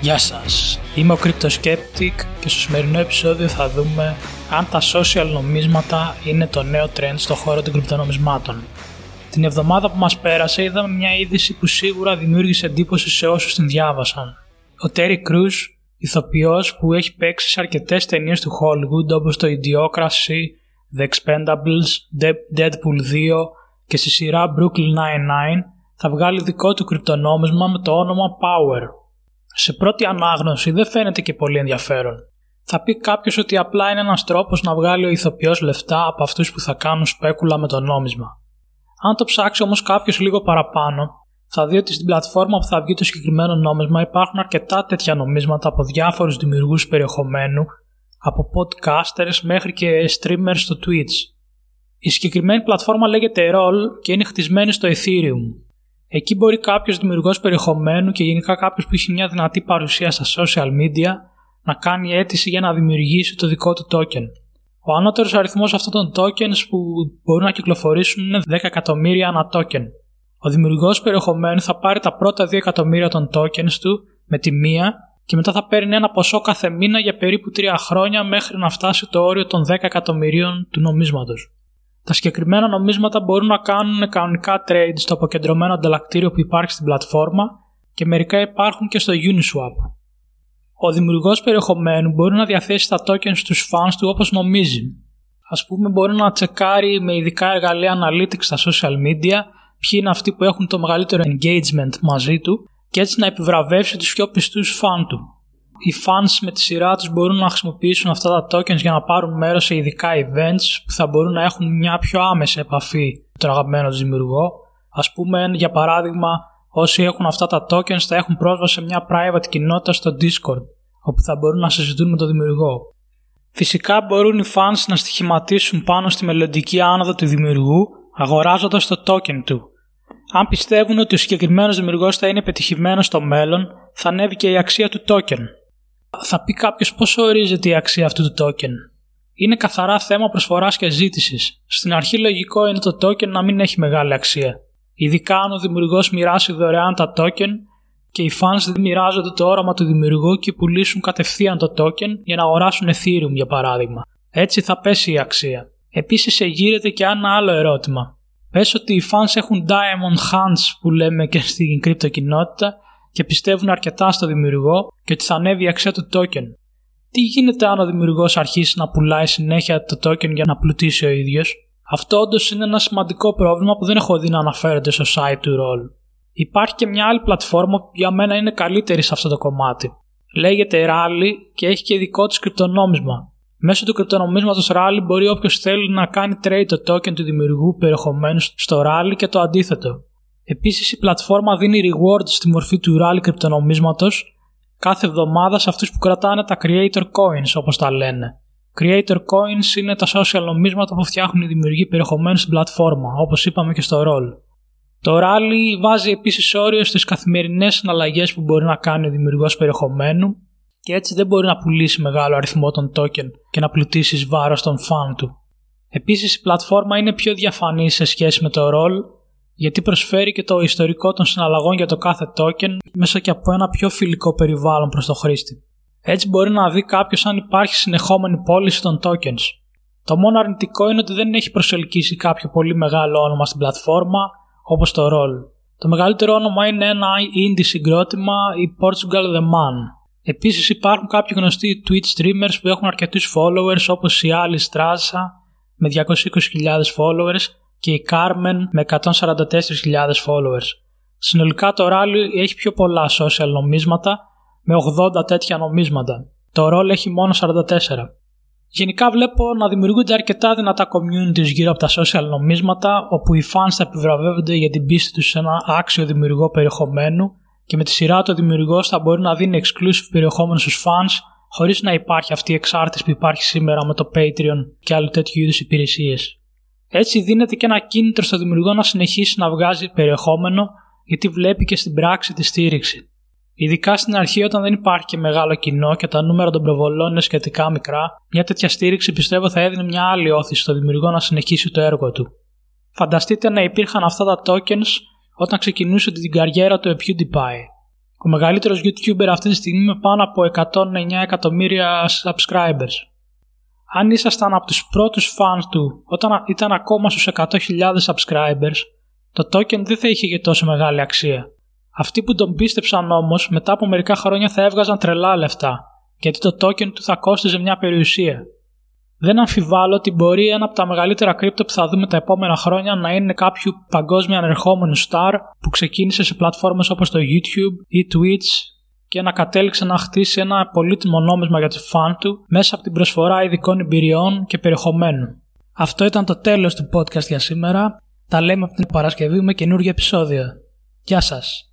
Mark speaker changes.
Speaker 1: Γεια σας, είμαι ο Cryptoskeptic και στο σημερινό επεισόδιο θα δούμε αν τα social νομίσματα είναι το νέο trend στο χώρο των κρυπτονομισμάτων. Την εβδομάδα που μας πέρασε είδαμε μια είδηση που σίγουρα δημιούργησε εντύπωση σε όσους την διάβασαν. Ο Terry Crews, ηθοποιός που έχει παίξει σε αρκετές ταινίες του Hollywood όπως το Idiocracy, The Expendables, Deadpool 2 και στη σειρά Brooklyn Nine-Nine θα βγάλει δικό του κρυπτονόμισμα με το όνομα Power. Σε πρώτη ανάγνωση δεν φαίνεται και πολύ ενδιαφέρον. Θα πει κάποιος ότι απλά είναι ένας τρόπος να βγάλει ο ηθοποιός λεφτά από αυτούς που θα κάνουν σπέκουλα με το νόμισμα. Αν το ψάξει όμως κάποιος λίγο παραπάνω, θα δει ότι στην πλατφόρμα που θα βγει το συγκεκριμένο νόμισμα υπάρχουν αρκετά τέτοια νομίσματα από διάφορους δημιουργούς περιεχομένου, από podcasters μέχρι και streamers στο Twitch. Η συγκεκριμένη πλατφόρμα λέγεται Roll και είναι χτισμένη στο Ethereum. Εκεί μπορεί κάποιος δημιουργός περιεχομένου και γενικά κάποιος που έχει μια δυνατή παρουσία στα social media να κάνει αίτηση για να δημιουργήσει το δικό του token. Ο ανώτερος αριθμός αυτών των tokens που μπορούν να κυκλοφορήσουν είναι 10 εκατομμύρια ανά token. Ο δημιουργός περιεχομένου θα πάρει τα πρώτα 2 εκατομμύρια των tokens του με τη μία και μετά θα παίρνει ένα ποσό κάθε μήνα για περίπου 3 χρόνια μέχρι να φτάσει το όριο των 10 εκατομμυρίων του νομίσματος. Τα συγκεκριμένα νομίσματα μπορούν να κάνουν κανονικά trade στο αποκεντρωμένο ανταλλακτήριο που υπάρχει στην πλατφόρμα και μερικά υπάρχουν και στο Uniswap. Ο δημιουργός περιεχομένου μπορεί να διαθέσει τα tokens στους fans του όπως νομίζει. Α πούμε μπορεί να τσεκάρει με ειδικά εργαλεία analytics στα social media ποιοι είναι αυτοί που έχουν το μεγαλύτερο engagement μαζί του και έτσι να επιβραβεύσει τους πιο πιστούς φαν του οι fans με τη σειρά τους μπορούν να χρησιμοποιήσουν αυτά τα tokens για να πάρουν μέρος σε ειδικά events που θα μπορούν να έχουν μια πιο άμεση επαφή με τον αγαπημένο τους δημιουργό. Ας πούμε, για παράδειγμα, όσοι έχουν αυτά τα tokens θα έχουν πρόσβαση σε μια private κοινότητα στο Discord, όπου θα μπορούν να συζητούν με τον δημιουργό. Φυσικά μπορούν οι fans να στοιχηματίσουν πάνω στη μελλοντική άνοδο του δημιουργού αγοράζοντας το token του. Αν πιστεύουν ότι ο συγκεκριμένος δημιουργός θα είναι πετυχημένος στο μέλλον, θα ανέβει και η αξία του token. Θα πει κάποιος πώς ορίζεται η αξία αυτού του token; Είναι καθαρά θέμα προσφοράς και ζήτησης. Στην αρχή λογικό είναι το token να μην έχει μεγάλη αξία. Ειδικά αν ο δημιουργός μοιράσει δωρεάν τα token και οι fans δεν μοιράζονται το όραμα του δημιουργού και πουλήσουν κατευθείαν το token για να αγοράσουν Ethereum για παράδειγμα. Έτσι θα πέσει η αξία. Επίσης εγείρεται και ένα άλλο ερώτημα. Πες ότι οι fans έχουν diamond hands που λέμε και στην κρύπτο κοινότητα και πιστεύουν αρκετά στο δημιουργό και ότι θα ανέβει η αξία του token. Τι γίνεται αν ο δημιουργός αρχίσει να πουλάει συνέχεια το token για να πλουτίσει ο ίδιος; Αυτό όντως είναι ένα σημαντικό πρόβλημα που δεν έχω δει να αναφέρεται στο site του Roll. Υπάρχει και μια άλλη πλατφόρμα που για μένα είναι καλύτερη σε αυτό το κομμάτι. Λέγεται Rally και έχει και δικό της κρυπτονόμισμα. Μέσω του κρυπτονομίσματος Rally μπορεί όποιος θέλει να κάνει trade το token του δημιουργού περιεχομένου στο Rally και το αντίθετο. Επίσης, η πλατφόρμα δίνει rewards στη μορφή του Rally κρυπτονομίσματος κάθε εβδομάδα σε αυτούς που κρατάνε τα Creator Coins, όπως τα λένε. Creator Coins είναι τα social νομίσματα που φτιάχνουν οι δημιουργοί περιεχομένου στην πλατφόρμα, όπως είπαμε και στο Roll. Το Rally βάζει επίσης όριο στις καθημερινές συναλλαγές που μπορεί να κάνει ο δημιουργός περιεχομένου και έτσι δεν μπορεί να πουλήσει μεγάλο αριθμό των token και να πλουτίσεις βάρος των fan του. Επίσης, η πλατφόρμα είναι πιο διαφανής σε σχέση με το Roll γιατί προσφέρει και το ιστορικό των συναλλαγών για το κάθε token μέσα και από ένα πιο φιλικό περιβάλλον προς το χρήστη. Έτσι μπορεί να δει κάποιος αν υπάρχει συνεχόμενη πώληση των tokens. Το μόνο αρνητικό είναι ότι δεν έχει προσελκύσει κάποιο πολύ μεγάλο όνομα στην πλατφόρμα όπως το Roll. Το μεγαλύτερο όνομα είναι ένα indie συγκρότημα, η Portugal The Man. Επίσης υπάρχουν κάποιοι γνωστοί Twitch streamers που έχουν αρκετούς followers όπως η Alice Straza με 220.000 followers και η Carmen με 144.000 followers. Συνολικά το Rally έχει πιο πολλά social νομίσματα με 80 τέτοια νομίσματα. Το Roll έχει μόνο 44. Γενικά βλέπω να δημιουργούνται αρκετά δυνατά communities γύρω από τα social νομίσματα όπου οι fans θα επιβραβεύονται για την πίστη τους σε ένα άξιο δημιουργό περιεχομένου και με τη σειρά του ο δημιουργός θα μπορεί να δίνει exclusive περιεχόμενο στους fans χωρίς να υπάρχει αυτή η εξάρτηση που υπάρχει σήμερα με το Patreon και άλλου τέτοιου είδους υπηρεσίες. Έτσι δίνεται και ένα κίνητρο στο δημιουργό να συνεχίσει να βγάζει περιεχόμενο γιατί βλέπει και στην πράξη τη στήριξη. Ειδικά στην αρχή, όταν δεν υπάρχει και μεγάλο κοινό και τα νούμερα των προβολών είναι σχετικά μικρά, μια τέτοια στήριξη πιστεύω θα έδινε μια άλλη όθηση στο δημιουργό να συνεχίσει το έργο του. Φανταστείτε να υπήρχαν αυτά τα tokens όταν ξεκινούσε την καριέρα του PewDiePie. Ο ο μεγαλύτερος YouTuber αυτή τη στιγμή με πάνω από 109 εκατομμύρια subscribers. Αν ήσασταν από τους πρώτους fans του όταν ήταν ακόμα στους 100.000 subscribers, το token δεν θα είχε και τόσο μεγάλη αξία. Αυτοί που τον πίστεψαν όμως μετά από μερικά χρόνια θα έβγαζαν τρελά λεφτά, γιατί το token του θα κόστιζε μια περιουσία. Δεν αμφιβάλλω ότι μπορεί ένα από τα μεγαλύτερα κρύπτο που θα δούμε τα επόμενα χρόνια να είναι κάποιου παγκόσμια ανερχόμενου star που ξεκίνησε σε πλατφόρμες όπως το YouTube ή Twitch και να κατέληξε να χτίσει ένα πολύτιμο νόμισμα για το φαν του μέσα από την προσφορά ειδικών εμπειριών και περιεχομένου. Αυτό ήταν το τέλος του podcast για σήμερα. Τα λέμε από την Παρασκευή με καινούργιο επεισόδιο. Γεια σας!